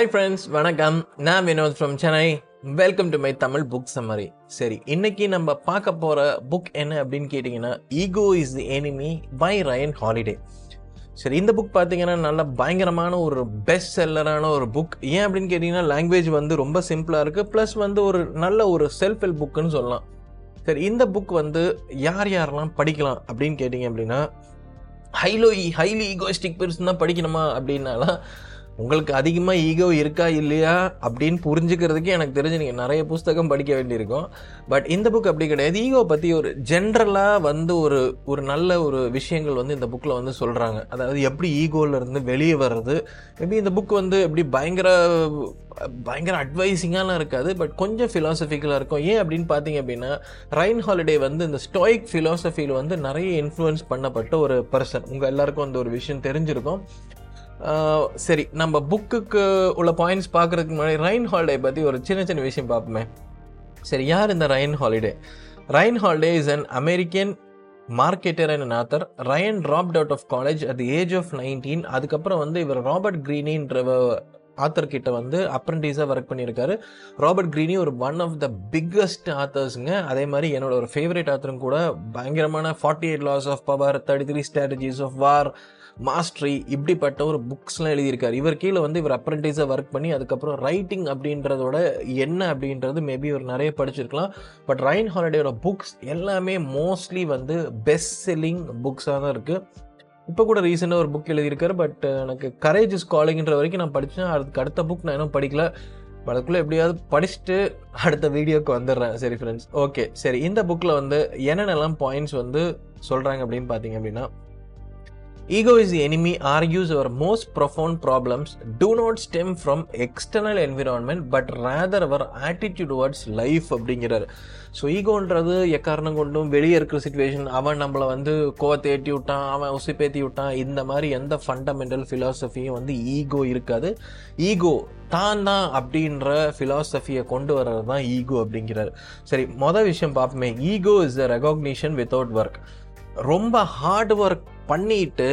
Hi friends வணக்கம். நான் Vinod from Chennai welcome to my Tamil book summary சரி இன்னைக்கு நம்ம பார்க்க போற புக் என்ன அப்படின்னு கேட்டிங்கன்னா ego is the enemy by Ryan Holiday சரி இந்த புக் பார்த்தீங்கன்னா நல்ல பயங்கரமான ஒரு பெஸ்ட் செல்லரான ஒரு புக் ஏன் அப்படின்னு கேட்டிங்கன்னா லாங்குவேஜ் வந்து ரொம்ப சிம்பிளாக இருக்குது ப்ளஸ் வந்து ஒரு நல்ல ஒரு செல்ஃப் ஹெல்ப் புக்குன்னு சொல்லலாம். சரி இந்த புக் வந்து யார் யாரெல்லாம் படிக்கலாம் அப்படின்னு கேட்டிங்க அப்படின்னா ஹைலோ ஹைலி ஈகோஸ்டிக் பர்சன் தான் படிக்கணுமா? அப்படின்னாலாம் உங்களுக்கு அதிகமாக ஈகோ இருக்கா இல்லையா அப்படின்னு புரிஞ்சுக்கிறதுக்கு எனக்கு தெரிஞ்சு நீங்கள் நிறைய புஸ்தகம் படிக்க வேண்டியிருக்கும். பட் இந்த புக் அப்படி கிடையாது. ஈகோ பற்றி ஒரு ஜென்ரலாக வந்து ஒரு ஒரு நல்ல ஒரு விஷயங்கள் வந்து இந்த புக்கில் வந்து சொல்கிறாங்க அதாவது எப்படி ஈகோலேருந்து வெளியே வர்றது. மேபி இந்த புக் வந்து எப்படி பயங்கர பயங்கர அட்வைஸிங்காலாம் இருக்காது. பட் கொஞ்சம் ஃபிலாசபிக்கலாக இருக்கும். ஏன் அப்படின்னு பார்த்தீங்க அப்படின்னா ரைன் ஹாலிடே வந்து இந்த ஸ்டோயிக் ஃபிலாசபியில் வந்து நிறைய இன்ஃப்ளூயன்ஸ் பண்ணப்பட்ட ஒரு பர்சன் உங்கள் எல்லாருக்கும் அந்த ஒரு விஷயம் தெரிஞ்சிருக்கும். சரி நம்ம புக்குக்கு உள்ள பாயிண்ட்ஸ் பார்க்கறதுக்கு முன்னாடி ரைன் ஹாலிடே பற்றி ஒரு சின்ன சின்ன விஷயம் பார்ப்போமே. சரி யார் இந்த Ryan Holiday Ryan Holiday is an American marketer and author Ryan dropped out of college at age of nineteen அதுக்கப்புறம் வந்து இவர் ராபர்ட் கிரீனின்ற ஆத்தர் கிட்ட வந்து அப்ரண்டிஸாக ஒர்க் பண்ணியிருக்காரு. ராபர்ட் கிரீனி ஒரு ஒன் ஆஃப் த பிக்கஸ்ட் ஆத்தர்ஸுங்க அதே மாதிரி என்னோட ஒரு ஃபேவரட் ஆத்தரும் கூட பயங்கரமான forty eight laws of power thirty three strategies of war mastery இப்படிப்பட்ட ஒரு புக்ஸ்லாம் எழுதியிருக்காரு. இவர் கீழே வந்து இவர் அப்ரண்டிஸாக ஒர்க் பண்ணி அதுக்கப்புறம் ரைட்டிங் அப்படின்றதோட என்ன அப்படின்றது மேபி இவர் நிறைய படிச்சிருக்கலாம். பட் ரைன் ஹாலிடேயோட புக்ஸ் எல்லாமே மோஸ்ட்லி வந்து பெஸ்ட் செல்லிங் புக்ஸாக தான் இருக்குது இப்போ கூட ரீசெண்டாக ஒரு புக் எழுதியிருக்காரு பட் uh, எனக்கு கரேஜ் இஸ் காலிங்ன்ற வரைக்கும் நான் படித்தேன் அதுக்கு அடுத்த புக் நான் இன்னும் படிக்கல. அதுக்குள்ளே எப்படியாவது படிச்சுட்டு அடுத்த வீடியோக்கு வந்துடுறேன். சரி ஃப்ரெண்ட்ஸ் ஓகே சரி. இந்த புக்கில் வந்து என்னென்னலாம் பாயிண்ட்ஸ் வந்து சொல்கிறாங்க அப்படின்னு பார்த்தீங்க அப்படின்னா Ego is the enemy argues our most profound problems do not stem from external environment but rather our attitude towards life அப்படிங்கிறார். ஸோ ஈகோன்றது எக்காரணம் கொண்டும் வெளியே இருக்கிற சுச்சுவேஷன் அவன் நம்மளை வந்து கோவத்தை ஏற்றி விட்டான் அவன் உசுப்பேற்றி விட்டான் இந்த மாதிரி எந்த ஃபண்டமெண்டல் ஃபிலாசபியும் வந்து ஈகோ இருக்காது. ஈகோ தான் தான் அப்படின்ற ஃபிலாசபியை கொண்டு வர்றது தான் ஈகோ அப்படிங்கிறார். சரி மொதல் விஷயம் பார்ப்போமே. Ego is a recognition without work ரொம்ப ஹார்ட் ஒர்க் பண்ணிட்டு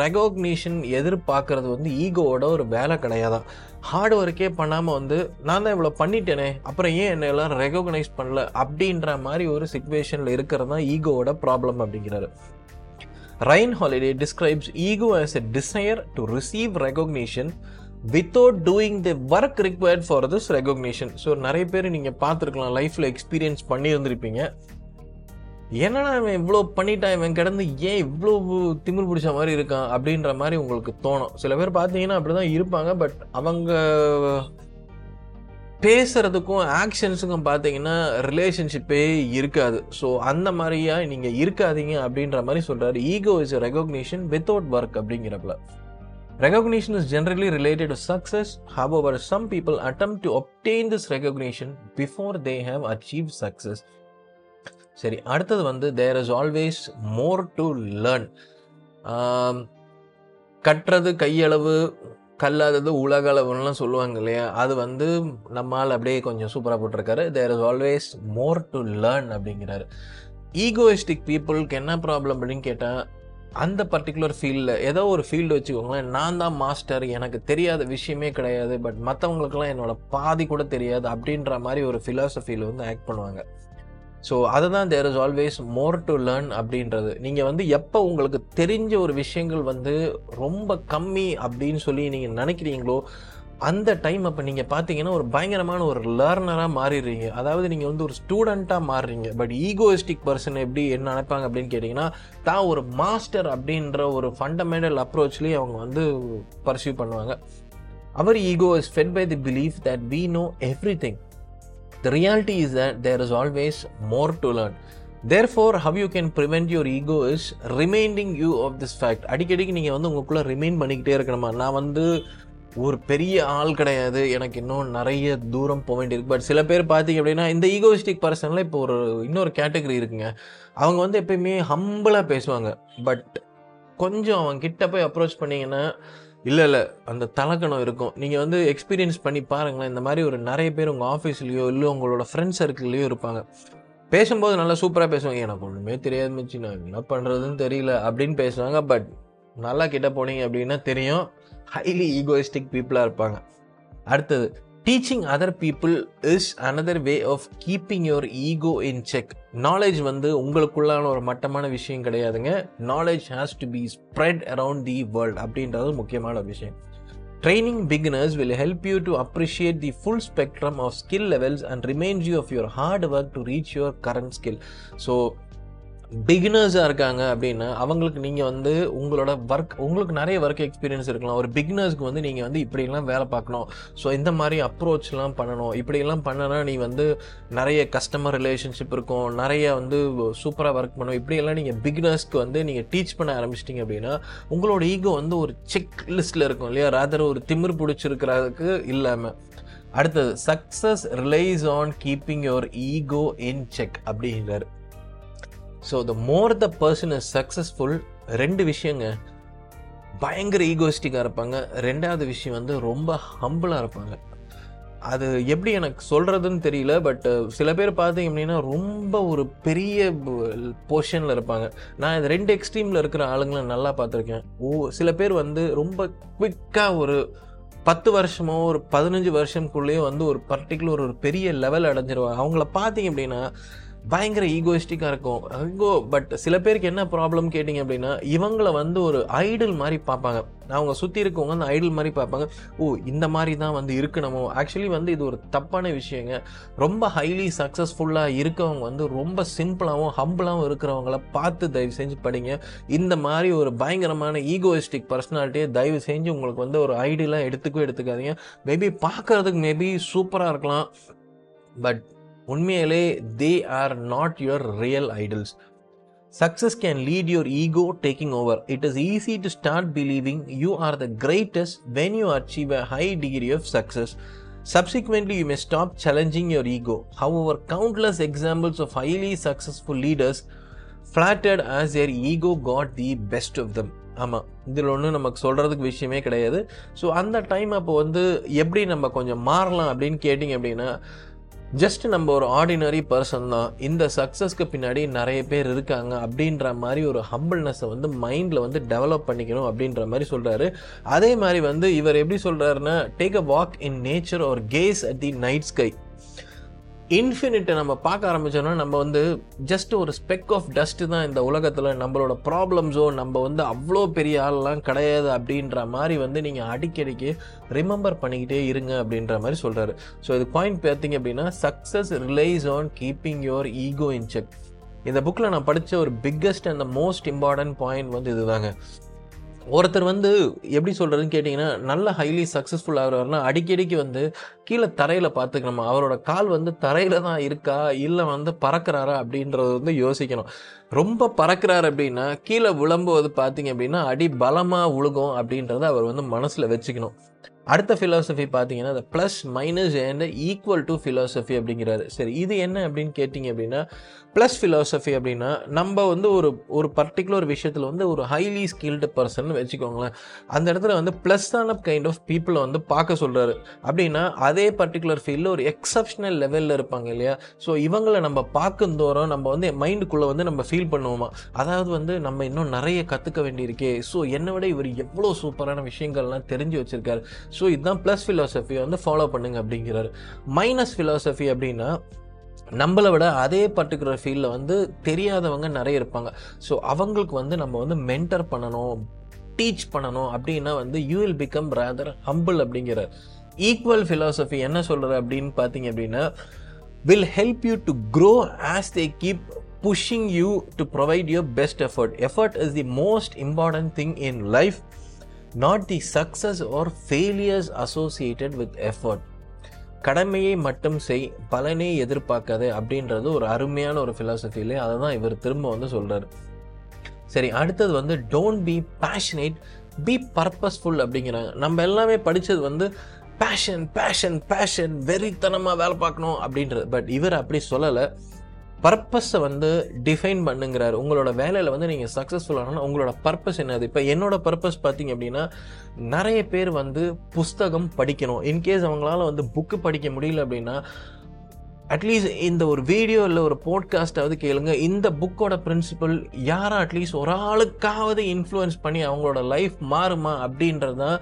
ரெகக்னிஷன் எதிர்பார்க்கறது வந்து ஈகோவோட ஒரு வேலை கிடையாதான். ஹார்ட் ஒர்க்கே பண்ணாமல் வந்து நான் தான் இவ்வளோ பண்ணிட்டேனே அப்புறம் ஏன் என்னை எல்லாம் ரெகக்னைஸ் பண்ணல? அப்படின்ற மாதிரி ஒரு சுச்சுவேஷனில் இருக்கிறது தான் ஈகோவோட ப்ராப்ளம் அப்படிங்கிறாரு. Ryan Holiday describes ego as a desire to receive recognition without doing the work required for this recognition so நிறைய பேர் நீங்கள் பார்த்துருக்கலாம் லைஃப்பில் எக்ஸ்பீரியன்ஸ் பண்ணி வந்திருப்பீங்க என்னடா இவன் இவ்வளோ பண்ணிட்டான் இவன் கிடந்து ஏன் இவ்வளோ திமிர் பிடிச்ச மாதிரி இருக்கான்? அப்படின்ற மாதிரி உங்களுக்கு தோணும். சில பேர் பார்த்தீங்கன்னா அப்படி தான் இருப்பாங்க பட் அவங்க பேசுறதுக்கும் ஆக்ஷன்ஸுக்கும் பார்த்தீங்கன்னா ரிலேஷன்ஷிப்பே இருக்காது. ஸோ அந்த மாதிரியா நீங்கள் இருக்காதீங்க அப்படின்ற மாதிரி சொல்கிறாரு ego is recognition without work அப்படிங்கிறப்பல. Recognition is generally related to success however some people attempt to obtain this recognition before they have achieve success சரி அடுத்தது வந்து there is always more to learn கட்டுறது கையளவு கல்லாதது உலக சொல்லுவாங்க இல்லையா? அது வந்து நம்மால் அப்படியே கொஞ்சம் சூப்பராக போட்டிருக்காரு. There is always more to learn அப்படிங்கிறாரு. ஈகோயிஸ்டிக் பீப்புளுக்கு என்ன ப்ராப்ளம் அப்படின்னு கேட்டால் அந்த பர்டிகுலர் ஃபீல்டில் ஏதோ ஒரு ஃபீல்டு வச்சுக்கோங்களேன் நான் தான் மாஸ்டர் எனக்கு தெரியாத விஷயமே கிடையாது பட் மற்றவங்களுக்குலாம் என்னோட பாதி கூட தெரியாது அப்படின்ற மாதிரி ஒரு ஃபிலாசபியில் வந்து ஆக்ட் பண்ணுவாங்க. ஸோ அதை தான் there is always more to learn அப்படின்றது. நீங்கள் வந்து எப்போ உங்களுக்கு தெரிஞ்ச ஒரு விஷயங்கள் வந்து ரொம்ப கம்மி அப்படின்னு சொல்லி நீங்கள் நினைக்கிறீங்களோ அந்த டைம் அப்போ நீங்கள் பார்த்தீங்கன்னா ஒரு பயங்கரமான ஒரு லேர்னராக மாறிடுறீங்க. அதாவது நீங்கள் வந்து ஒரு ஸ்டூடெண்ட்டாக மாறுறீங்க. பட் ஈகோயிஸ்டிக் பர்சன் எப்படி என்ன நினைப்பாங்க அப்படின்னு கேட்டிங்கன்னா தான் ஒரு மாஸ்டர் அப்படின்ற ஒரு ஃபண்டமெண்டல் அப்ரோச்லேயே அவங்க வந்து பர்சியூ பண்ணுவாங்க. அவர் ego is fed by the belief that we know everything The reality is that there is always more to learn. Therefore, how you can prevent your ego is reminding you of this fact அடிக்கடிக்கு நீங்கள் வந்து உங்களுக்குள்ளே remind பண்ணிக்கிட்டே இருக்கணுமா? நான் வந்து ஒரு பெரிய ஆள் கிடையாது. எனக்கு இன்னும் நிறைய தூரம் போக வேண்டியிருக்கு. பட் சில பேர் பார்த்தீங்க அப்படின்னா இந்த ஈகோயிஸ்டிக் பர்சனில் இப்போ ஒரு இன்னொரு கேட்டகரி இருக்குங்க. அவங்க வந்து எப்பயுமே ஹம்பிளாக பேசுவாங்க. பட் கொஞ்சம் அவங்க கிட்ட போய் அப்ரோச் பண்ணிங்கன்னா இல்லை இல்லை. அந்த தலக்கணம் இருக்கும். நீங்கள் வந்து எக்ஸ்பீரியன்ஸ் பண்ணி பாருங்களேன். இந்த மாதிரி ஒரு நிறைய பேர் உங்கள் ஆஃபீஸ்லேயோ இல்லை உங்களோட ஃப்ரெண்ட்ஸ் சர்க்கிள்லேயோ இருப்பாங்க. பேசும்போது நல்லா சூப்பராக பேசுவாங்க. எனக்கு ஒன்றுமே தெரியாது மிச்சு. நான் என்ன பண்ணுறதுன்னு தெரியல அப்படின்னு பேசுவாங்க. பட் நல்லா கிட்ட போனீங்க அப்படின்னா தெரியும். ஹைலி ஈகோயிஸ்டிக் பீப்புளாக இருப்பாங்க. அடுத்தது teaching other people is another way of keeping your ego in check knowledge வந்து உங்களுக்குள்ளான ஒரு மட்டமான விஷயம் கிடையாதுங்க knowledge has to be spread around the world அப்படின்றது முக்கியமான விஷயம் training beginners will help you to appreciate the full spectrum of skill levels and reminds you of your hard work to reach your current skill so பிகினர்ஸாக இருக்காங்க அப்படின்னா அவங்களுக்கு நீங்கள் வந்து உங்களோட work உங்களுக்கு நிறைய ஒர்க் எக்ஸ்பீரியன்ஸ் இருக்கலாம். ஒரு பிகினர்ஸ்க்கு வந்து நீங்கள் வந்து இப்படிலாம் வேலை பார்க்கணும். ஸோ இந்த மாதிரி அப்ரோச்லாம் பண்ணணும். இப்படியெல்லாம் பண்ணனா நீ வந்து நிறைய கஸ்டமர் ரிலேஷன்ஷிப் இருக்கும். நிறைய வந்து சூப்பராக ஒர்க் பண்ணணும் இப்படியெல்லாம் நீங்கள் பிகினர்ஸ்க்கு வந்து நீங்கள் டீச் பண்ண ஆரம்பிச்சிட்டிங்க அப்படின்னா உங்களோட ஈகோ வந்து ஒரு செக் லிஸ்ட்டில் இருக்கும் இல்லையா? ராதர் ஒரு திமிர் பிடிச்சிருக்கிறதுக்கு இல்லாமல் அடுத்தது success relies on keeping your ego in check அப்படிங்கிறார் so the more the person is successful ரெண்டு விஷயங்க. பயங்கர ஈகோஸ்டிக்காக இருப்பாங்க. ரெண்டாவது விஷயம் வந்து ரொம்ப ஹம்பிளாக இருப்பாங்க. அது எப்படி எனக்கு சொல்கிறதுன்னு தெரியல பட் சில பேர் பார்த்தீங்க அப்படின்னா ரொம்ப ஒரு பெரிய போர்ஷனில் இருப்பாங்க. நான் இந்த ரெண்டு எக்ஸ்ட்ரீமில் இருக்கிற ஆளுங்களை நல்லா பார்த்துருக்கேன். ஓ சில பேர் வந்து ரொம்ப குவிக்காக ஒரு பத்து வருஷமோ ஒரு பதினஞ்சு வருஷம்குள்ளேயோ வந்து ஒரு பர்டிகுலர் ஒரு பெரிய லெவல் அடைஞ்சிருவாங்க. அவங்கள பார்த்தீங்க அப்படின்னா பயங்கர ஈகோயிஸ்டிக்காக இருக்கும். ஈகோ பட் சில பேருக்கு என்ன ப்ராப்ளம் கேட்டிங்க அப்படின்னா இவங்களை வந்து ஒரு ஐடல் மாதிரி பார்ப்பாங்க. அவங்க சுற்றி இருக்கவங்க அந்த ஐடல் மாதிரி பார்ப்பாங்க. ஓ இந்த மாதிரி தான் வந்து இருக்கணுமோ? ஆக்சுவலி வந்து இது ஒரு தப்பான விஷயங்க. ரொம்ப ஹைலி சக்ஸஸ்ஃபுல்லாக இருக்கவங்க வந்து ரொம்ப சிம்பிளாகவும் ஹம்பிளாகவும் இருக்கிறவங்கள பார்த்து தயவு செஞ்சு படிங்க. இந்த மாதிரி ஒரு பயங்கரமான ஈகோயிஸ்டிக் பர்சனாலிட்டியை தயவு செஞ்சு உங்களுக்கு வந்து ஒரு ஐடியெலாம் எடுத்துக்கவே எடுத்துக்காதீங்க. மேபி பார்க்குறதுக்கு மேபி சூப்பராக இருக்கலாம். பட் உண்மையிலே they are not your real idols success can lead your ego taking over it is easy to start believing you are the greatest when you achieve a high degree of success Subsequently, you may stop challenging your ego. However, countless examples of highly successful leaders flattered as their ego got the best of them. ஆமாம் இதில் ஒன்றும் நமக்கு சொல்கிறதுக்கு விஷயமே கிடையாது so அந்த time அப்போ வந்து எப்படி நம்ம கொஞ்சம் மாறலாம் அப்படின்னு கேட்டிங்க அப்படின்னா ஜஸ்ட் நம்ம ஒரு ஆர்டினரி பர்சன் தான். இந்த சக்ஸஸ்க்கு பின்னாடி நிறைய பேர் இருக்காங்க அப்படின்ற மாதிரி ஒரு ஹம்பிள்னஸை வந்து மைண்டில் வந்து டெவலப் பண்ணிக்கணும் அப்படின்ற மாதிரி சொல்கிறாரு அதே மாதிரி வந்து இவர் எப்படி சொல்கிறாருன்னா take a walk in nature ஒரு gaze at the night sky இன்ஃபினிட்டை நம்ம பார்க்க ஆரம்பித்தோன்னா நம்ம வந்து ஜஸ்ட் ஒரு ஸ்பெக் ஆஃப் டஸ்ட்டு தான் இந்த உலகத்தில் நம்மளோட ப்ராப்ளம்ஸோ நம்ம வந்து அவ்வளோ பெரிய ஆள்லாம் கிடையாது அப்படின்ற மாதிரி வந்து நீங்கள் அடிக்கடிக்கு ரிமெம்பர் பண்ணிக்கிட்டே இருங்க அப்படின்ற மாதிரி சொல்கிறாரு ஸோ இது பாயிண்ட் பார்த்தீங்க அப்படின்னா success relies on keeping your ego in check இந்த புக்கில் நான் படித்த ஒரு biggest and most important point வந்து இதுதாங்க. ஒருத்தர் வந்து எப்படி சொல்கிறதுன்னு கேட்டிங்கன்னா நல்ல ஹைலி சக்ஸஸ்ஃபுல் ஆகிறவர்னா அடிக்கடிக்கு வந்து கீழே தரையில் பார்த்துக்கணும். அவரோட கால் வந்து தரையில் தான் இருக்கா? இல்லை வந்து பறக்கிறாரா? அப்படின்றது வந்து யோசிக்கணும். ரொம்ப பறக்கிறார் அப்படின்னா கீழே விளம்புவது பார்த்தீங்க அப்படின்னா அடி பலமாக உழுகும் அப்படின்றத அவர் வந்து மனசில் வச்சுக்கணும். அடுத்த ஃபிலாசபி பார்த்தீங்கன்னா அந்த plus minus and equal to philosophy அப்படிங்கிறாரு. சரி இது என்ன அப்படின்னு கேட்டிங்க அப்படின்னா ப்ளஸ் ஃபிலாசபி அப்படின்னா நம்ம வந்து ஒரு ஒரு பர்டிகுலர் விஷயத்தில் வந்து ஒரு ஹைலி ஸ்கில்டு பர்சன் வச்சுக்கோங்களேன். அந்த இடத்துல வந்து ப்ளஸ்ஸான கைண்ட் ஆஃப் பீப்புளை வந்து பார்க்க சொல்கிறாரு அப்படின்னா அதே பர்டிகுலர் ஃபீல்டில் ஒரு எக்ஸப்ஷனல் லெவலில் இருப்பாங்க இல்லையா? ஸோ இவங்களை நம்ம பார்க்கும் தோறும் நம்ம வந்து மைண்டுக்குள்ளே வந்து நம்ம ஃபீல் பண்ணுவோமா? அதாவது வந்து நம்ம இன்னும் நிறைய கற்றுக்க வேண்டியிருக்கே. ஸோ என்னை விட இவர் எவ்வளோ சூப்பரான விஷயங்கள்லாம் தெரிஞ்சு வச்சுருக்காரு. ஸோ இதுதான் ப்ளஸ் ஃபிலாசபியை வந்து ஃபாலோ பண்ணுங்க அப்படிங்கிறாரு. மைனஸ் ஃபிலாசபி அப்படின்னா நம்மளை விட அதே பர்டிகுலர் ஃபீல்டில் வந்து தெரியாதவங்க நிறைய இருப்பாங்க. ஸோ அவங்களுக்கு வந்து நம்ம வந்து மென்டர் பண்ணணும் டீச் பண்ணணும் அப்படின்னா வந்து you will become rather humble அப்படிங்கிறார். ஈக்குவல் ஃபிலாசபி என்ன சொல்கிற அப்படின்னு பார்த்தீங்க அப்படின்னா will help you to grow as they keep pushing you to provide your best effort effort is the most important thing in life not the success or failures associated with effort கடமையை மட்டும் செய் பலனே எதிர்பார்க்காது அப்படின்றது ஒரு அருமையான ஒரு ஃபிலாசபிலே அதை தான் இவர் திரும்ப வந்து சொல்கிறார் சரி அடுத்தது வந்து don't be passionate be purposeful அப்படிங்கிறாங்க. நம்ம எல்லாமே படித்தது வந்து பேஷன் பேஷன் பேஷன் வெறித்தனமாக வேலை பார்க்கணும் அப்படின்றது. பட் இவர் அப்படி சொல்லலை. பர்பஸை வந்து டிஃபைன் பண்ணுங்கிறாரு. உங்களோட வேலையில் வந்து நீங்கள் சக்ஸஸ்ஃபுல் ஆனால் உங்களோட பர்பஸ் என்னது? இப்போ என்னோட பர்பஸ் பார்த்தீங்க அப்படின்னா நிறைய பேர் வந்து புஸ்தகம் படிக்கணும். இன்கேஸ் அவங்களால வந்து புக்கு படிக்க முடியல அப்படின்னா அட்லீஸ்ட் இந்த ஒரு வீடியோ இல்லை ஒரு போட்காஸ்டாவது கேளுங்க. இந்த புக்கோட பிரின்சிபல் யாரும் அட்லீஸ்ட் ஒரு ஆளுக்காவது இன்ஃப்ளூயன்ஸ் பண்ணி அவங்களோட லைஃப் மாறுமா அப்படின்றது தான்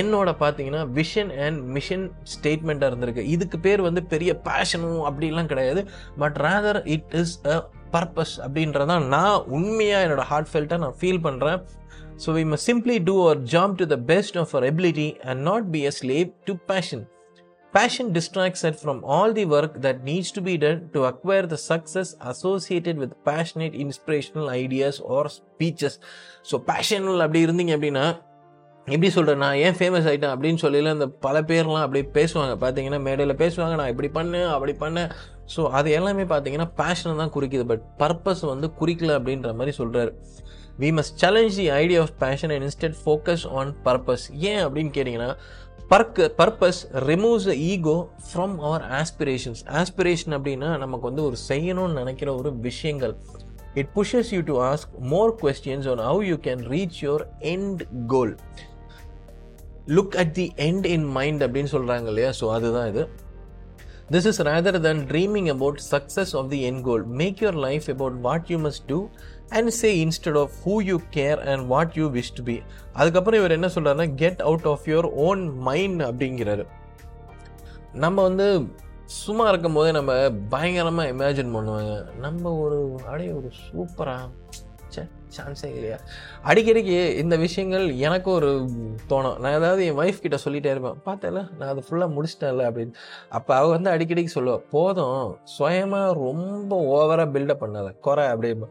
என்னோட பார்த்தீங்கன்னா விஷன் அண்ட் மிஷன் ஸ்டேட்மெண்ட்டாக இருந்திருக்கு. இதுக்கு பேர் வந்து பெரிய பேஷனும் அப்படிலாம் கிடையாது. But rather it is a purpose அப்படின்றதான் நான் உண்மையாக என்னோட ஹார்ட் ஃபெல்ட்டாக நான் ஃபீல் பண்ணுறேன் so we must simply do our job to the best of our ability and not be a slave to passion Passion distracts us from all the work that needs to be done to acquire the success associated with passionate inspirational ideas or speeches. So passional அப்படி இருந்தீங்க அப்படின்னா எப்படி சொல்கிறேன் நான் ஏன் famous ஆகிட்டேன் அப்படின்னு சொல்லல அந்த பல பேர்லாம் அப்படியே பேசுவாங்க. பார்த்தீங்கன்னா மேடையில் பேசுவாங்க நான் இப்படி பண்ணேன் அப்படி பண்ணேன். ஸோ அது எல்லாமே பார்த்தீங்கன்னா பேஷனை தான் குறிக்குது. பட் பர்பஸ் வந்து குறிக்கல அப்படின்ற மாதிரி சொல்கிறாரு we must challenge the idea of passion and instead focus on purpose ஏன் அப்படின்னு கேட்டிங்கன்னா work purpose removes ego from our aspirations aspiration அப்படின்னா நமக்கு வந்து ஒரு செய்யணும்னு நினைக்கிற ஒரு விஷயங்கள். It pushes you to ask more questions on how you can reach your end goal look at the end in mind அப்படின்னு சொல்கிறாங்க இல்லையா? ஸோ அதுதான் இது. This is rather than dreaming about success of the end goal make your life about what you must do and say instead of who you care and what you wish to be அதுக்கப்புறம் இவர் என்ன சொல்கிறாருன்னா get out of your own mind அப்படிங்கிறாரு. நம்ம வந்து சும்மா இருக்கும் போதே நம்ம பயங்கரமாக இமேஜின் பண்ணுவாங்க. நம்ம ஒரு அப்படியே ஒரு சூப்பராக சான்ஸே இல்லையா? அடிக்கடிக்கு இந்த விஷயங்கள் எனக்கு ஒரு தோணும். நான் ஏதாவது என் ஒய்ஃப் கிட்ட சொல்லிட்டே இருப்பேன். பார்த்தேல நான் அதை ஃபுல்லாக முடிச்சிட்டேன்ல அப்படின்னு. அப்போ அவள் வந்து அடிக்கடிக்கு சொல்லுவாள் போதும் சுயமாக ரொம்ப ஓவராக பில்டப் பண்ணாத குறை அப்படிம்பா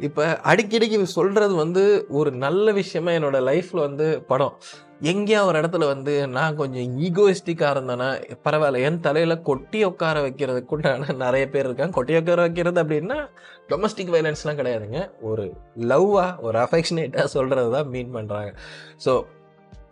இப்போ அடிக்கடிக்கு சொல்கிறது வந்து ஒரு நல்ல விஷயமா என்னோட லைஃப்பில் வந்து படம். எங்கேயா ஒரு இடத்துல வந்து நான் கொஞ்சம் ஈகோயிஸ்டிக்காக இருந்தேன்னா பரவாயில்ல என் தலையில் கொட்டி உட்கார வைக்கிறதுக்கு உண்டான நிறைய பேர் இருக்காங்க. கொட்டி உட்கார வைக்கிறது அப்படின்னா டொமஸ்டிக் வைலன்ஸ்லாம் கிடையாதுங்க. ஒரு லவ்வாக ஒரு அஃபெக்ஷனேட்டாக சொல்கிறது தான் மீன் பண்ணுறாங்க ஸோ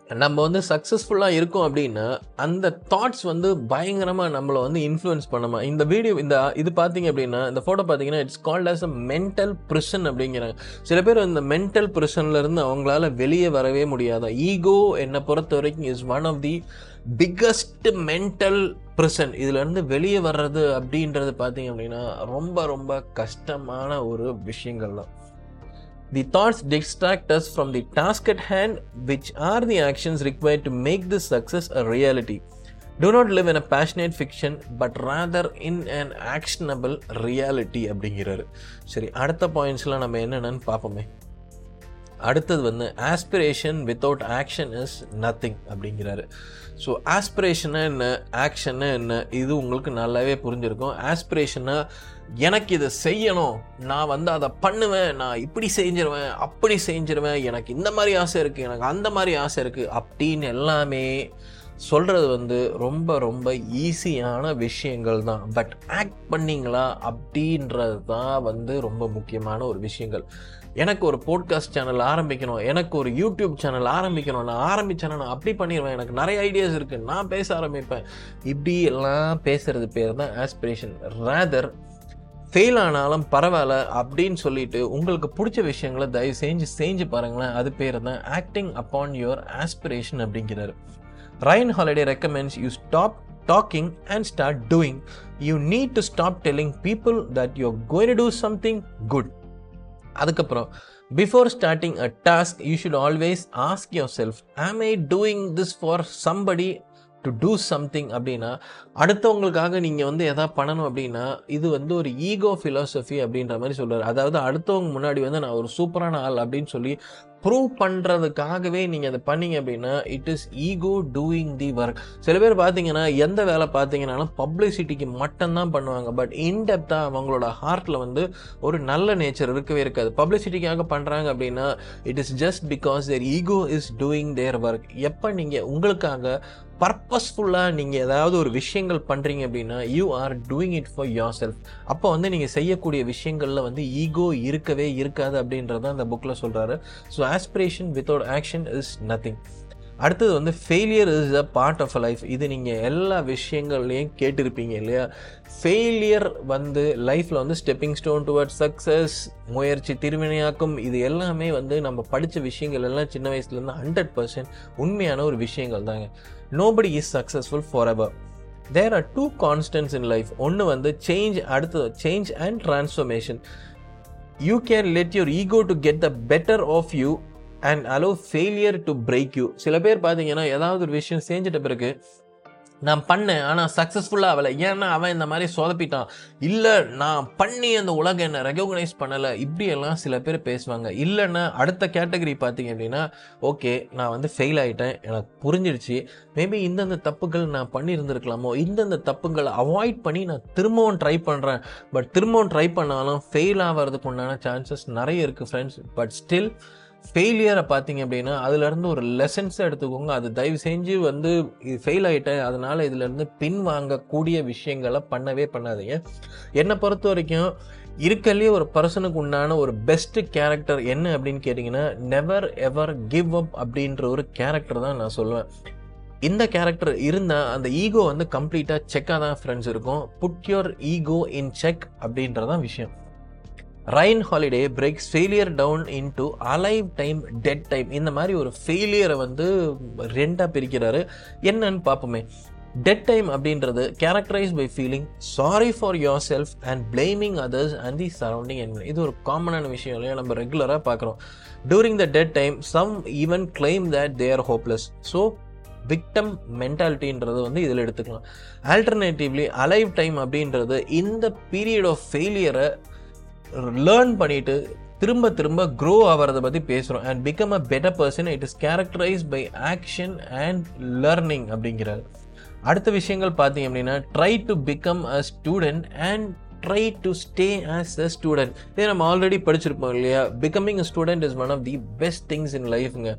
நம்ம வந்து சக்ஸஸ்ஃபுல்லாக இருக்கோம் அப்படின்னா அந்த தாட்ஸ் வந்து பயங்கரமாக நம்மளை வந்து இன்ஃப்ளூயன்ஸ் பண்ணுமா? இந்த வீடியோ இந்த இது பார்த்தீங்க அப்படின்னா இந்த ஃபோட்டோ பார்த்தீங்கன்னா it's called as a mental prison அப்படிங்கிறாங்க. சில பேர் இந்த மென்டல் ப்ரிஷன்லேருந்து அவங்களால வெளியே வரவே முடியாது? ஈகோ என்னை பொறுத்த வரைக்கும் is one of the biggest mental prison இதுலேருந்து வெளியே வர்றது அப்படின்றது பார்த்தீங்க அப்படின்னா ரொம்ப ரொம்ப கஷ்டமான ஒரு விஷயங்கள் தான் The thoughts distract us from the task at hand, which are the actions required to make this success a reality. Do not live in a passionate fiction, but rather in an actionable reality அப்படிங்கிறாரு சரி அடுத்த பாயிண்ட்ஸ்லாம் நம்ம என்னென்னு பார்ப்போமே அடுத்தது வந்து aspiration without action is nothing அப்படிங்கிறாரு. So ஆஸ்பிரேஷனா என்ன? ஆக்ஷன்னா என்ன? இது உங்களுக்கு நல்லாவே புரிஞ்சிருக்கும். ஆஸ்பிரேஷனா எனக்கு இதை செய்யணும். நான் வந்து அதை பண்ணுவேன். நான் இப்படி செஞ்சிருவேன் அப்படி செஞ்சிருவேன். எனக்கு இந்த மாதிரி ஆசை இருக்குது எனக்கு அந்த மாதிரி ஆசை இருக்குது அப்படின்னு எல்லாமே சொல்கிறது வந்து ரொம்ப ரொம்ப ஈஸியான விஷயங்கள் தான். பட் ஆக்ட் பண்ணிங்களா அப்படின்றது தான் வந்து ரொம்ப முக்கியமான ஒரு விஷயங்கள். எனக்கு ஒரு போட்காஸ்ட் சேனல் ஆரம்பிக்கணும் எனக்கு ஒரு யூடியூப் சேனல் ஆரம்பிக்கணும் நான் ஆரம்பித்தேன்னா நான் அப்படி பண்ணிடுவேன். எனக்கு நிறைய ஐடியாஸ் இருக்குது நான் பேச ஆரம்பிப்பேன். இப்படி எல்லாம் பேசுறது பேர் தான் ஆஸ்பிரேஷன் ரேதர் ஃபெயில் ஆனாலும் பரவாயில்ல அப்படின்னு சொல்லிட்டு உங்களுக்கு பிடிச்ச விஷயங்களை தயவு செஞ்சு செஞ்சு பாருங்களேன். அது பேர் தான் ஆக்டிங் அப்பான் யுவர் ஆஸ்பிரேஷன் அப்படிங்கிறாரு. Ryan Holiday recommends you stop talking and start doing you need to stop telling people that you going do something good. அதுக்கப்புறம் before starting a task you should always ask yourself am I doing this for somebody to do something அப்படின்னா அடுத்தவங்களுக்காக நீங்கள் வந்து எதா பண்ணணும் அப்படின்னா இது வந்து ஒரு ஈகோ ஃபிலாசபி அப்படின்ற மாதிரி சொல்கிறார் அதாவது அடுத்தவங்க முன்னாடி வந்து நான் ஒரு சூப்பரான ஆள் அப்படின்னு சொல்லி ப்ரூவ் பண்ணுறதுக்காகவே நீங்கள் அதை பண்ணீங்க அப்படின்னா it is ego doing the work சில பேர் பார்த்தீங்கன்னா எந்த வேலை பார்த்தீங்கன்னாலும் பப்ளிசிட்டிக்கு மட்டும்தான் பண்ணுவாங்க. பட் இன்டெப்த்தாக அவங்களோட ஹார்ட்டில் வந்து ஒரு நல்ல நேச்சர் இருக்கவே இருக்காது. பப்ளிசிட்டிக்காக பண்ணுறாங்க அப்படின்னா it is just because their ego is doing their work எப்போ நீங்கள் உங்களுக்காக பர்பஸ்ஃபுல்லாக நீங்கள் ஏதாவது ஒரு விஷயங்கள் பண்ணுறீங்க அப்படின்னா you are doing it for yourself அப்போ வந்து நீங்கள் செய்யக்கூடிய விஷயங்களில் வந்து ஈகோ இருக்கவே இருக்காது அப்படின்றத அந்த புக்கில் சொல்கிறாரு so aspiration without action is nothing அடுத்தது வந்து failure is a part of a life இது நீங்கள் எல்லா விஷயங்கள்லையும் கேட்டிருப்பீங்க இல்லையா? ஃபெயிலியர் வந்து லைஃப்பில் வந்து ஸ்டெப்பிங் ஸ்டோன் டுவர்ட் சக்ஸஸ் முயற்சி திருவினையாக்கும் இது எல்லாமே வந்து நம்ம படித்த விஷயங்கள் எல்லாம் சின்ன வயசுலேருந்து ஹண்ட்ரட் பர்சன்ட் உண்மையான ஒரு விஷயங்கள் தாங்க. Nobody is successful forever there are two constants in life ஒன்று வந்து சேஞ்ச் அடுத்தது change and transformation you can let your ego to get the better of you and allow failure to break you சில பேர் பார்த்தீங்கன்னா ஏதாவது ஒரு விஷயம் செஞ்சிட்ட பிறகு நான் பண்ணேன் ஆனால் சக்ஸஸ்ஃபுல்லாக ஆகலை ஏன்னா அவன் இந்த மாதிரி சொதப்பிட்டான். இல்லை நான் பண்ணி அந்த உலகம் என்னை ரெகக்னைஸ் பண்ணலை. இப்படியெல்லாம் சில பேர் பேசுவாங்க. இல்லைன்னா அடுத்த கேட்டகரி பார்த்தீங்க அப்படின்னா ஓகே நான் வந்து ஃபெயில் ஆகிட்டேன் எனக்கு புரிஞ்சிடுச்சு. மேபி இந்தந்த தப்புகள் நான் பண்ணியிருந்திருக்கலாமோ? இந்தந்த தப்புகளை அவாய்ட் பண்ணி நான் திரும்பவும் ட்ரை பண்ணுறேன் பட் திரும்பவும் ட்ரை பண்ணாலும் ஃபெயில் ஆகிறதுக்கு உண்டான சான்சஸ் நிறைய இருக்குது ஃப்ரெண்ட்ஸ் பட் ஸ்டில் ஃபெயிலியரை பார்த்தீங்க அப்படின்னா அதுலேருந்து ஒரு லெசன்ஸ் எடுத்துக்கோங்க. அது தயவு செஞ்சு வந்து இது ஃபெயில் ஆகிட்டேன் அதனால் இதுலேருந்து பின் வாங்கக்கூடிய விஷயங்களை பண்ணவே பண்ணாதீங்க. என்னை பொறுத்த வரைக்கும் இருக்கலே ஒரு பர்சனுக்கு உண்டான ஒரு பெஸ்ட் கேரக்டர் என்ன அப்படின்னு கேட்டிங்கன்னா நெவர் எவர் கிவ் அப் அப்படின்ற ஒரு கேரக்டர் தான் நான் சொல்லுவேன். இந்த கேரக்டர் இருந்தால் அந்த ஈகோ வந்து கம்ப்ளீட்டாக செக்காக தான் ஃப்ரெண்ட்ஸ் இருக்கும். Put your ego in check அப்படின்றதான் விஷயம். Ryan Holiday breaks failure down into alive time dead time இந்த மாதிரி ஒரு ஃபெயிலியரை வந்து ரெண்டாக பிரிக்கிறாரு. என்னன்னு பார்ப்போமே. டெட் டைம் அப்படின்றது characterised by feeling sorry for yourself and blaming others and the surrounding என் இது ஒரு காமனான விஷயம் இல்லையா? நம்ம ரெகுலராக பார்க்குறோம். During the dead time some even claim that they are hopeless so victim மென்டாலிட்டின்றது வந்து இதில் எடுத்துக்கலாம். ஆல்டர்னேட்டிவ்லி அலைவ் டைம் அப்படின்றது இந்த பீரியட் ஆஃப் ஃபெயிலியரை லேர்ன் பண்ணிட்டு திரும்ப திரும்ப க்ரோ ஆகிறத பற்றி பேசுகிறோம் and become a better person it is characterised by action and learning அப்படிங்கிறார். அடுத்த விஷயங்கள் பார்த்தீங்க அப்படின்னா try to become a student and try to stay as a student இதை நம்ம ஆல்ரெடி படிச்சிருப்போம் இல்லையா? Becoming a student is one of the best things in லைஃப்ங்க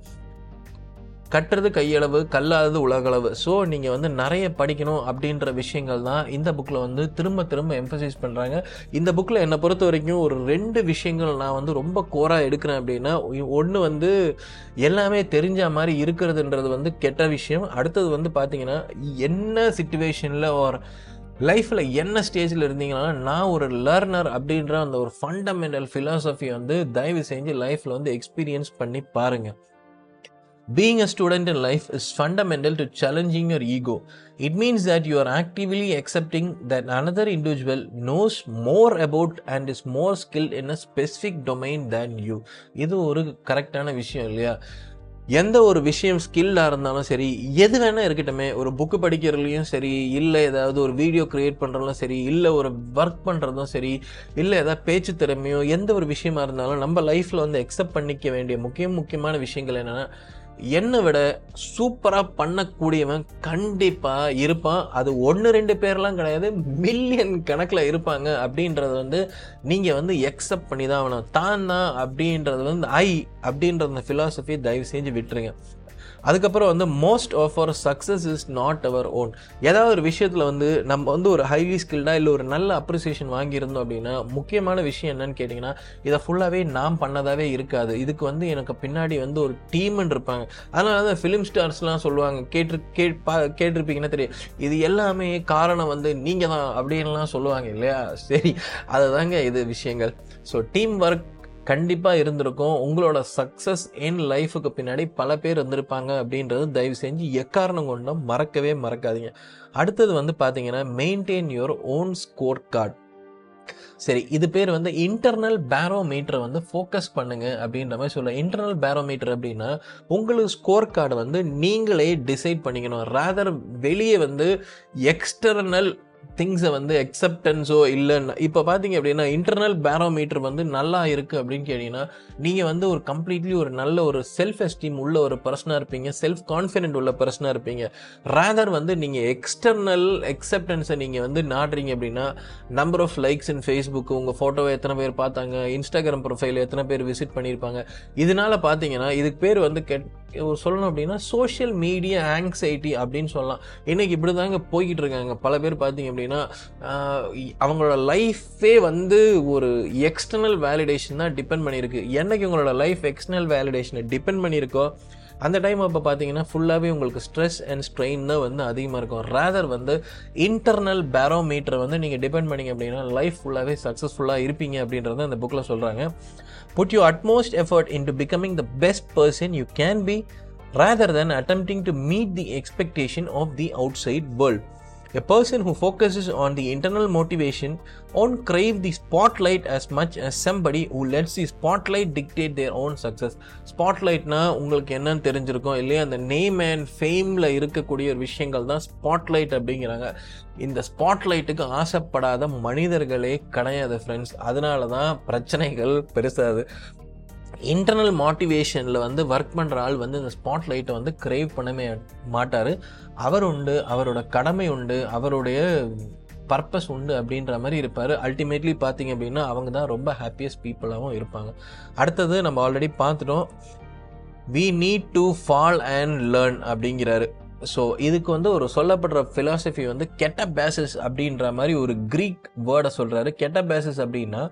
கட்டுறது கையளவு கல்லாதது உலகளவு. ஸோ நீங்கள் வந்து நிறைய படிக்கணும் அப்படின்ற விஷயங்கள் தான் இந்த புக்கில் வந்து திரும்ப திரும்ப எம்ஃபசைஸ் பண்ணுறாங்க இந்த புக்கில் என்னை பொறுத்த வரைக்கும் ஒரு ரெண்டு விஷயங்கள் நான் வந்து ரொம்ப கோராக எடுக்கிறேன் அப்படின்னா ஒன்று வந்து எல்லாமே தெரிஞ்ச மாதிரி இருக்கிறதுன்றது வந்து கெட்ட விஷயம். அடுத்தது வந்து பார்த்தீங்கன்னா என்ன சுச்சுவேஷனில் ஒரு லைஃப்பில் என்ன ஸ்டேஜில் இருந்தீங்கன்னா நான் ஒரு லேர்னர் அப்படின்ற அந்த ஒரு ஃபண்டமெண்டல் ஃபிலாசபி வந்து தயவு செஞ்சு லைஃப்பில் வந்து எக்ஸ்பீரியன்ஸ் பண்ணி பாருங்கள் Being a student in life is fundamental to challenging your ego. It means that you are actively accepting that another individual knows more about and is more skilled in a specific domain than you. இது ஒரு கரெக்டான விஷயம் இல்லையா எந்த ஒரு விஷயம் ஸ்கில்லாக இருந்தாலும் சரி எது வேணால் இருக்கட்டுமே ஒரு புக்கு படிக்கிறதுலையும் சரி இல்லை ஏதாவது ஒரு வீடியோ க்ரியேட் பண்ணுறதும் சரி இல்லை ஒரு ஒர்க் பண்ணுறதும் சரி இல்லை ஏதாவது பேச்சு திறமையோ எந்த ஒரு விஷயமா இருந்தாலும் நம்ம லைஃப்பில் வந்து எக்ஸப்ட் பண்ணிக்க வேண்டிய முக்கிய முக்கியமான விஷயங்கள் என்னென்னா என்னை விட சூப்பராக பண்ணக்கூடியவன் கண்டிப்பாக இருப்பான். அது ஒன்று ரெண்டு பேர்லாம் கிடையாது மில்லியன் கணக்கில் இருப்பாங்க. அப்படின்றது வந்து நீங்கள் வந்து எக்ஸப்ட் பண்ணி தான் ஆகணும். தான் தான் அப்படின்றது வந்து ஐ அப்படின்ற அந்த ஃபிலாசபி தயவு செஞ்சு விட்டுருங்க. அதுக்கப்புறம் வந்து most of our success is not our own ஏதாவது ஒரு விஷயத்தில் வந்து நம்ம வந்து ஒரு ஹைலி ஸ்கில்டாக இல்லை ஒரு நல்ல அப்ரிசியேஷன் வாங்கியிருந்தோம் அப்படின்னா முக்கியமான விஷயம் என்னன்னு கேட்டிங்கன்னா இதை ஃபுல்லாகவே நாம் பண்ணதாகவே இருக்காது. இதுக்கு வந்து எனக்கு பின்னாடி வந்து ஒரு டீம்னு இருப்பாங்க. அதனால தான் ஃபிலிம் ஸ்டார்ஸ்லாம் சொல்லுவாங்க. கேட்டு கே பா கேட்டிருப்பீங்கன்னா தெரியும். இது எல்லாமே காரணம் வந்து நீங்கள் தான் அப்படின்லாம் சொல்லுவாங்க இல்லையா? சரி அதுதாங்க இது விஷயங்கள். ஸோ டீம் ஒர்க் கண்டிப்பாக இருந்திருக்கும். உங்களோட சக்ஸஸ் என் லைஃபுக்கு பின்னாடி பல பேர் இருந்திருப்பாங்க அப்படின்றது தயவு செஞ்சு எக்காரணம் கொண்டும் மறக்கவே மறக்காதீங்க. அடுத்தது வந்து பார்த்தீங்கன்னா maintain your own score card சரி இது பேர் வந்து இன்டர்னல் பேரோமீட்டரை வந்து ஃபோக்கஸ் பண்ணுங்க அப்படின்ற மாதிரி சொல்ல. இன்டர்னல் பேரோமீட்டர் அப்படின்னா உங்களுக்கு ஸ்கோர் கார்டு வந்து நீங்களே டிசைட் பண்ணிக்கணும். ரேதர் வெளியே வந்து எக்ஸ்டர்னல் திங்ஸை வந்து எக்ஸப்டன்ஸோ இல்லைன்னு இப்போ பார்த்தீங்க அப்படின்னா இன்டர்னல் பேரோமீட்டர் வந்து நல்லா இருக்குது அப்படின்னு கேட்டிங்கன்னா நீங்கள் வந்து ஒரு கம்ப்ளீட்லி ஒரு நல்ல ஒரு செல்ஃப் எஸ்டீம் உள்ள ஒரு பர்சனாக இருப்பீங்க செல்ஃப் கான்ஃபிடென்ட் உள்ள பர்சனாக இருப்பீங்க. ரேதர் வந்து நீங்கள் எக்ஸ்டர்னல் எக்ஸப்டன்ஸை நீங்கள் வந்து நாடுறீங்க அப்படின்னா number of likes in Facebook உங்கள் ஃபோட்டோவை எத்தனை பேர் பார்த்தாங்க இன்ஸ்டாகிராம் ப்ரொஃபைல் எத்தனை பேர் விசிட் பண்ணியிருப்பாங்க இதனால பார்த்தீங்கன்னா இதுக்கு பேர் வந்து கெட் சொல்லணும் அப்படின்னா சோஷியல் மீடியா ஆங்ஸைட்டி அப்படின்னு சொல்லலாம். இன்னைக்கு இப்படி தாங்க போய்கிட்டு இருக்காங்க. பல பேர் பார்த்தீங்க அப்படின்னா அவங்களோட லைஃபே வந்து ஒரு எக்ஸ்டர்னல் வேலிடேஷன் தான் டிபெண்ட் பண்ணியிருக்கு. என்னைக்கு உங்களோட லைஃப் எக்ஸ்டர்னல் வேலிடேஷனை டிபெண்ட் பண்ணியிருக்கோ அந்த டைம் அப்போ பார்த்தீங்கன்னா ஃபுல்லாகவே உங்களுக்கு ஸ்ட்ரெஸ் அண்ட் ஸ்ட்ரெயின் தான் வந்து அதிகமாக இருக்கும். ரேதர் வந்து இன்டர்னல் பேரோமீட்டர் வந்து நீங்கள் டிபெண்ட் பண்ணிங்க அப்படின்னா லைஃப் ஃபுல்லாகவே சக்ஸஸ்ஃபுல்லாக இருப்பீங்க அப்படின்றத அந்த புக்கில் சொல்கிறாங்க put you utmost effort into becoming the best person you can be rather than attempting to meet the expectation of the outside world A person who focuses on the internal motivation won't crave the spotlight as much as somebody who lets the spotlight dictate their own success. ஸ்பாட்லைட்னா உங்களுக்கு என்னன்னு தெரிஞ்சிருக்கும். இல்லையா அந்த name and ஃபேமில் இருக்கக்கூடிய ஒரு விஷயங்கள் தான் ஸ்பாட்லைட் அப்படிங்கிறாங்க. இந்த ஸ்பாட்லைட்டுக்கு ஆசைப்படாத மனிதர்களே கிடையாது ஃப்ரெண்ட்ஸ் அதனால தான் பிரச்சனைகள் பெருசாது இன்டர்னல் மோட்டிவேஷனில் வந்து ஒர்க் பண்ணுற ஆள் வந்து இந்த ஸ்பாட் லைட்டை வந்து கிரேவ் பண்ணவே மாட்டார். அவர் உண்டு அவரோட கடமை உண்டு அவருடைய பர்பஸ் உண்டு அப்படின்ற மாதிரி இருப்பார். அல்டிமேட்லி பார்த்தீங்க அப்படின்னா அவங்க தான் ரொம்ப ஹாப்பியஸ்ட் பீப்புளாகவும் இருப்பாங்க. அடுத்தது நம்ம ஆல்ரெடி பார்த்துட்டோம் we need to fall and learn அப்படிங்கிறாரு. ஸோ இதுக்கு வந்து ஒரு சொல்லப்படுற ஃபிலாசபி வந்து கெட்ட பேசஸ் அப்படின்ற மாதிரி ஒரு க்ரீக் வேர்டை சொல்கிறாரு கெட்ட பேசஸ் அப்படின்னா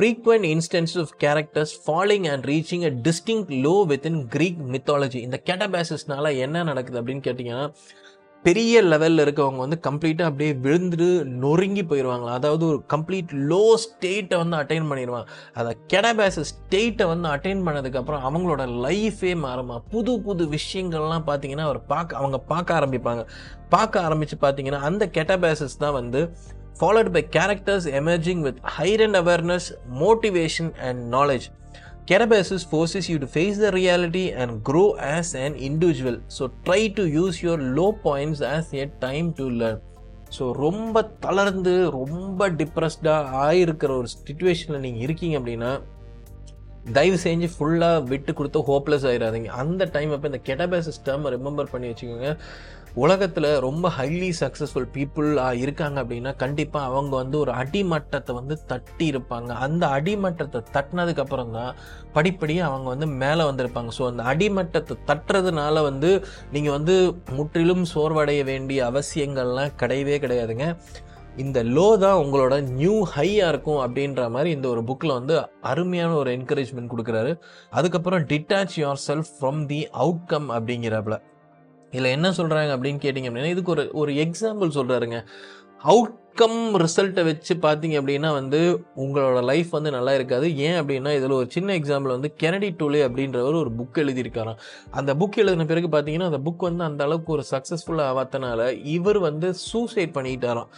frequent instances of characters falling and reaching a distinct low within Greek mythology. இந்த கெட்டபேசஸ்னால என்ன நடக்குது அப்படின்னு கேட்டிங்கன்னா பெரிய லெவலில் இருக்கவங்க வந்து கம்ப்ளீட்டாக அப்படியே விழுந்துட்டு நொறுங்கி போயிடுவாங்களா அதாவது ஒரு கம்ப்ளீட் லோ ஸ்டேட்டை வந்து அட்டைன் பண்ணிடுவாங்க அதை கெடபேச ஸ்டேட்டை வந்து அட்டைன் பண்ணதுக்கப்புறம் அவங்களோட லைஃபே மாறுமா? புது புது விஷயங்கள்லாம் பார்த்தீங்கன்னா அவர் பார்க்க அவங்க பார்க்க ஆரம்பிப்பாங்க. பார்க்க ஆரம்பித்து பார்த்தீங்கன்னா அந்த கெட்டபேசஸ் தான் வந்து followed by characters emerging with heightened awareness, motivation, and knowledge. Carabasis forces you to face the reality and grow as an individual. So try to use your low points as a time to learn. So ரொம்ப தளர்ந்து ரொம்ப டிப்ரெஸ்டாக ஆகிருக்கிற ஒரு சுச்சுவேஷனில் நீங்கள் இருக்கீங்க அப்படின்னா தயவு செஞ்சு ஃபுல்லாக விட்டு கொடுத்து ஹோப்லெஸ் ஆயிடாதீங்க அந்த டைம் அப்போ இந்த கெட்டபேசஸ் டேர்ம் ரிமெம்பர் பண்ணி வச்சுக்கோங்க உலகத்தில் ரொம்ப ஹைலி சக்ஸஸ்ஃபுல் பீப்புளாக இருக்காங்க அப்படின்னா கண்டிப்பாக அவங்க வந்து ஒரு அடிமட்டத்தை வந்து தட்டி இருப்பாங்க. அந்த அடிமட்டத்தை தட்டினதுக்கப்புறம் தான் படிப்படியாக அவங்க வந்து மேலே வந்திருப்பாங்க. ஸோ அந்த அடிமட்டத்தை தட்டுறதுனால வந்து நீங்கள் வந்து முற்றிலும் சோர்வடைய வேண்டிய அவசியங்கள்லாம் கிடையவே கிடையாதுங்க. இந்த லோ தான் உங்களோட நியூ ஹையாக இருக்கும் அப்படின்ற மாதிரி இந்த ஒரு புக்கில் வந்து அருமையான ஒரு என்கரேஜ்மெண்ட் கொடுக்குறாரு. அதுக்கப்புறம் detach yourself from the outcome அப்படிங்கிறப்பல. இதில் என்ன சொல்கிறாங்க அப்படின்னு கேட்டிங்க அப்படின்னா இதுக்கு ஒரு ஒரு எக்ஸாம்பிள் சொல்கிறாருங்க அவுட்கம் ரிசல்ட்டை வச்சு பார்த்தீங்க அப்படின்னா வந்து உங்களோட லைஃப் வந்து நல்லா இருக்காது. ஏன் அப்படின்னா இதில் ஒரு சின்ன எக்ஸாம்பிள் வந்து கெனடி டூலே அப்படின்றவர் ஒரு புக் எழுதியிருக்காராம். அந்த புக் எழுதின பிறகு பார்த்தீங்கன்னா அந்த புக் வந்து அந்த அளவுக்கு ஒரு சக்ஸஸ்ஃபுல்லாக ஆகாதனால இவர் வந்து சூசைட் பண்ணிக்கிட்டாராம்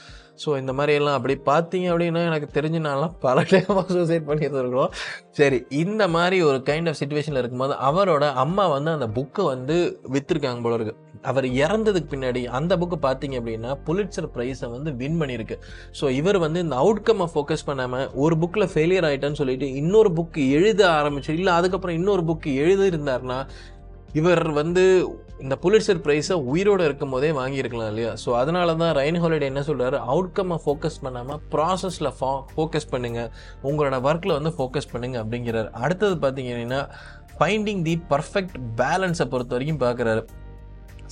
ஸோ இந்த மாதிரி எல்லாம் அப்படி பார்த்தீங்க அப்படின்னா எனக்கு தெரிஞ்சுனாலாம் பல டைமாக சூசைட் பண்ணியிருந்துருக்கோம் சரி இந்த மாதிரி ஒரு கைண்ட் ஆஃப் சுச்சுவேஷனில் இருக்கும்போது அவரோட அம்மா வந்து அந்த புக்கை வந்து விற்றுருக்காங்க போல இருக்கு. அவர் இறந்ததுக்கு பின்னாடி அந்த புக்கு பார்த்தீங்க அப்படின்னா புலிட்சர் ப்ரைஸை வந்து வின் பண்ணியிருக்கு. ஸோ இவர் வந்து இந்த அவுட்கம்மை ஃபோக்கஸ் பண்ணாமல் ஒரு புக்கில் ஃபெயிலியர் ஆகிட்டேன்னு சொல்லிட்டு இன்னொரு புக்கு எழுத ஆரம்பிச்சு இல்லை அதுக்கப்புறம் இன்னொரு புக்கு எழுதியிருந்தாருன்னா இவர் வந்து இந்த புலிட்சர் ப்ரைஸை உயிரோடு இருக்கும் போதே வாங்கியிருக்கலாம் இல்லையா? ஸோ அதனால தான் ரைன் ஹாலிடே என்ன சொல்கிறாரு அவுட்கம்மை ஃபோக்கஸ் பண்ணாமல் ப்ராசஸில் ஃபா ஃபோக்கஸ் பண்ணுங்கள் உங்களோட ஒர்க்கில் வந்து ஃபோக்கஸ் பண்ணுங்கள் அப்படிங்கிறார். அடுத்தது பார்த்தீங்கன்னா ஃபைண்டிங் தி பர்ஃபெக்ட் பேலன்ஸை பொறுத்த வரைக்கும் பார்க்குறாரு.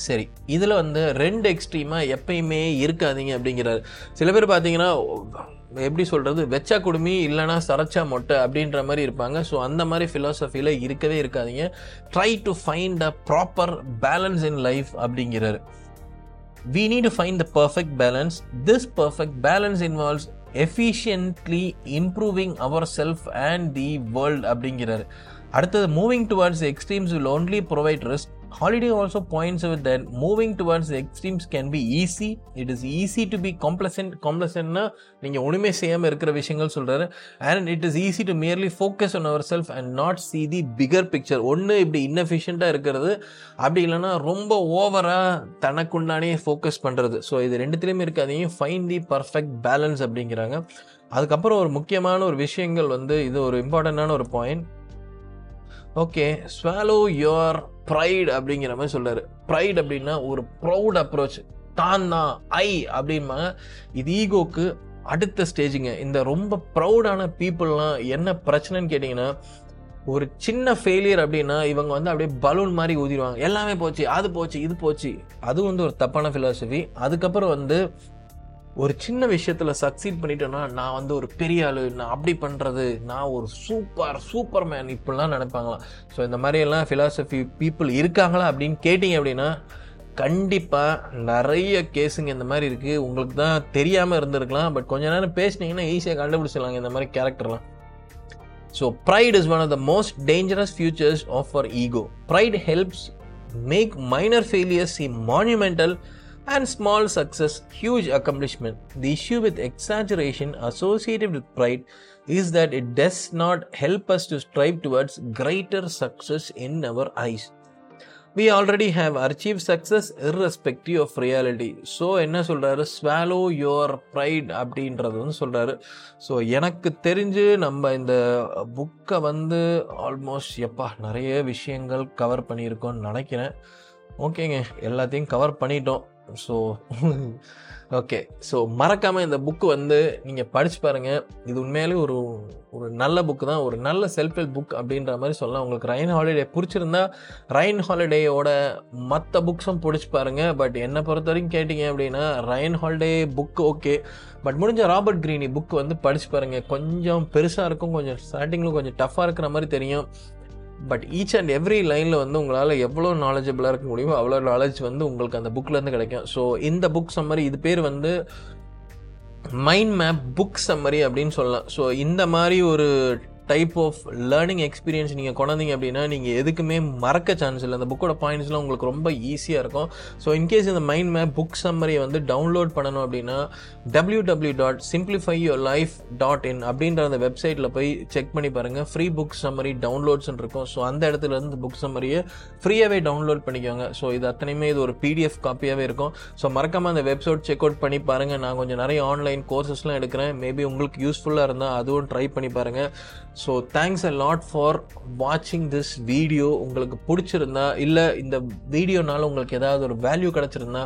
சரி இதில் வந்து ரெண்டு எக்ஸ்ட்ரீமாக எப்பயுமே இருக்காதீங்க அப்படிங்கிறாரு. சில பேர் பார்த்தீங்கன்னா எப்படி சொல்கிறது வெச்சா குடுமி இல்லைனா சரச்சா மொட்டை அப்படின்ற மாதிரி இருப்பாங்க. ஸோ அந்த மாதிரி ஃபிலாசபியில் இருக்கவே இருக்காதீங்க. Try to find a proper balance in life அப்படிங்கிறாரு. We need to find the perfect balance this perfect balance involves efficiently improving our self and the world அப்படிங்கிறாரு. அடுத்தது moving towards extremes will only provide risk holiday also points out that moving towards extremes can be easy it is easy to be complacent காம்ப்ளசன்னா நீங்கள் ஒன்றுமே செய்யாமல் இருக்கிற விஷயங்கள் சொல்கிறாரு and it is easy to merely focus on our self and not see the bigger picture ஒன்று இப்படி இன்னஃபிஷியண்ட்டாக இருக்கிறது. அப்படி இல்லைன்னா ரொம்ப ஓவராக தனக்குண்டானே ஃபோக்கஸ் பண்ணுறது ஸோ இது ரெண்டுத்துலேயுமே இருக்காதையும் ஃபைன் தி பர்ஃபெக்ட் பேலன்ஸ் அப்படிங்கிறாங்க. அதுக்கப்புறம் ஒரு முக்கியமான ஒரு விஷயங்கள் வந்து இது ஒரு இம்பார்ட்டண்ட்டான ஒரு point okay swallow your pride அப்படிங்கிற மாதிரி சொல்றாரு. ப்ரைட் அப்படின்னா ஒரு ப்ரௌட் அப்ரோச் தான் தான் ஐ அப்படின்பாங்க இது ஈகோக்கு அடுத்த ஸ்டேஜுங்க இந்த ரொம்ப ப்ரௌடான பீப்புளெலாம் என்ன பிரச்சனைன்னு கேட்டிங்கன்னா ஒரு சின்ன ஃபெயிலியர் அப்படின்னா இவங்க வந்து அப்படியே பலூன் மாதிரி ஊதிடுவாங்க. எல்லாமே போச்சு அது போச்சு இது போச்சு. அது வந்து ஒரு தப்பான ஃபிலாசபி அதுக்கப்புறம் வந்து ஒரு சின்ன விஷயத்தில் சக்சீட் பண்ணிட்டேன்னா நான் வந்து ஒரு பெரிய ஆள் நான் அப்படி பண்ணுறது நான் ஒரு சூப்பர் சூப்பர் மேன் இப்படிலாம் நினைப்பாங்களாம். ஸோ இந்த மாதிரியெல்லாம் ஃபிலாசபி பீப்புள் இருக்காங்களா அப்படின்னு கேட்டிங்க அப்படின்னா கண்டிப்பாக நிறைய கேஸுங்க இந்த மாதிரி இருக்குது உங்களுக்கு தான் தெரியாமல் இருந்திருக்கலாம். பட் கொஞ்ச நேரம் பேசினீங்கன்னா ஈஸியாக கண்டுபிடிச்சிடலாங்க இந்த மாதிரி கேரக்டர்லாம் so pride is one of the most dangerous features of our ego pride helps make minor failures E monumental and small success, huge accomplishment. The issue with exaggeration associated with pride is that it does not help us to strive towards greater success in our eyes. We already have achieved success irrespective of reality. So என்ன சொல்கிறாரு swallow your pride அப்படின்றது வந்து சொல்கிறாரு so எனக்கு தெரிஞ்சு நம்ம இந்த புக்கை வந்து ஆல்மோஸ்ட் எப்பா நிறைய விஷயங்கள் கவர் பண்ணியிருக்கோம்னு நினைக்கிறேன் ஓகேங்க எல்லாத்தையும் கவர் பண்ணிட்டோம் ஸோ ஓகே ஸோ மறக்காமல் இந்த புக்கு வந்து நீங்கள் படித்து பாருங்கள் இது உண்மையிலே ஒரு ஒரு நல்ல புக்கு தான். ஒரு நல்ல செல்ஃப் ஹெல்ப் புக் அப்படின்ற மாதிரி சொல்லலாம். உங்களுக்கு ரைன் ஹாலிடே பிடிச்சிருந்தா ரைன் ஹாலிடேயோட மற்ற புக்ஸும் பிடிச்சி பாருங்கள் பட் என்னை பொறுத்த வரைக்கும் கேட்டிங்க அப்படின்னா Ryan Holiday book okay but முடிஞ்ச ராபர்ட் க்ரீனி புக் வந்து படித்து பாருங்கள் கொஞ்சம் பெருசாக இருக்கும். கொஞ்சம் ஸ்டார்டிங்கில் கொஞ்சம் டஃப்பாக இருக்கிற மாதிரி தெரியும். பட் ஈச் அண்ட் எவ்ரி லைனில் வந்து உங்களால் எவ்வளோ நாலேஜபிளாக இருக்க முடியுமோ அவ்வளோ நாலேஜ் வந்து உங்களுக்கு அந்த புக்லேருந்து கிடைக்கும். ஸோ இந்த புக் சம்மரி இது பேர் வந்து மைண்ட் மேப் புக் சம்மரி அப்படின்னு சொல்லலாம். ஸோ இந்த மாதிரி ஒரு டைப் ஆஃப் லேர்னிங் எக்ஸ்பீரியன்ஸ் நீங்கள் கொண்டீங்க அப்படின்னா நீங்கள் எதுக்குமே மறக்க சான்ஸ் இல்லை. அந்த புக்கோட பாயிண்ட்ஸ்லாம் உங்களுக்கு ரொம்ப ஈஸியாக இருக்கும். ஸோ இன்கேஸ் இந்த மைண்ட் மேப் புக் சம்மரியை வந்து டவுன்லோட் பண்ணணும் அப்படின்னா W W dot simplify your life dot in அப்படின்ற அந்த வெப்சைட்டில் போய் செக் பண்ணி பாருங்கள் ஃப்ரீ புக் சம்மரி டவுன்லோட்ஸ்னு இருக்கும். ஸோ அந்த இடத்துல இருந்து புக் சம்மரியை ஃப்ரீயாகவே டவுன்லோட் பண்ணிக்கோங்க. ஸோ இது அத்தனையுமே இது ஒரு பிடிஎஃப் காப்பியாகவே இருக்கும். ஸோ மறக்காமல் அந்த வெப்சைட் செக் அவுட் பண்ணி பாருங்கள் நான் கொஞ்சம் நிறைய ஆன்லைன் கோர்சஸ்லாம் எடுக்கிறேன். மேபி உங்களுக்கு யூஸ்ஃபுல்லாக இருந்தால் அதுவும் ட்ரை பண்ணி பாருங்கள் so thanks a lot for வாட்சிங் திஸ் வீடியோ உங்களுக்கு பிடிச்சிருந்தா இல்லை இந்த வீடியோனால உங்களுக்கு ஏதாவது ஒரு வேல்யூ கிடச்சிருந்தா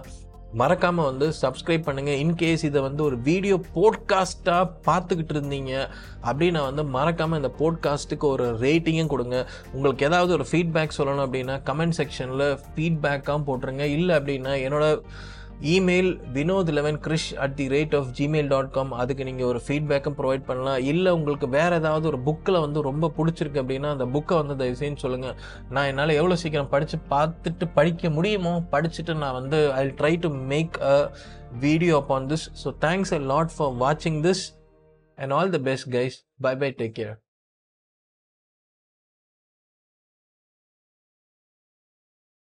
மறக்காமல் வந்து சப்ஸ்கிரைப் பண்ணுங்கள் இன்கேஸ் இதை வந்து ஒரு வீடியோ போட்காஸ்ட்டாக பார்த்துக்கிட்டு இருந்தீங்க அப்படின்னா வந்து மறக்காமல் இந்த போட்காஸ்ட்டுக்கு ஒரு ரேட்டிங்கும் கொடுங்க. உங்களுக்கு ஏதாவது ஒரு ஃபீட்பேக் சொல்லணும் அப்படின்னா கமெண்ட் செக்ஷனில் ஃபீட்பேக்காக போட்டுருங்க. இல்லை அப்படின்னா என்னோடய email Vinod eleven Krish at the rate of Gmail dot com அதுக்கு நீங்கள் ஒரு ஃபீட்பேக்கும் ப்ரொவைட் பண்ணலாம். இல்லை உங்களுக்கு வேறு ஏதாவது ஒரு புக்கில் வந்து ரொம்ப பிடிச்சிருக்கு அப்படின்னா அந்த புக்கை வந்து தயவு செய்து சொல்லுங்கள் நான் என்னால் எவ்வளோ சீக்கிரம் படித்து பார்த்துட்டு படிக்க முடியுமோ படிச்சுட்டு நான் வந்து I try to make a video upon this so thanks a lot for வாட்சிங் this and all the best guys bye bye take care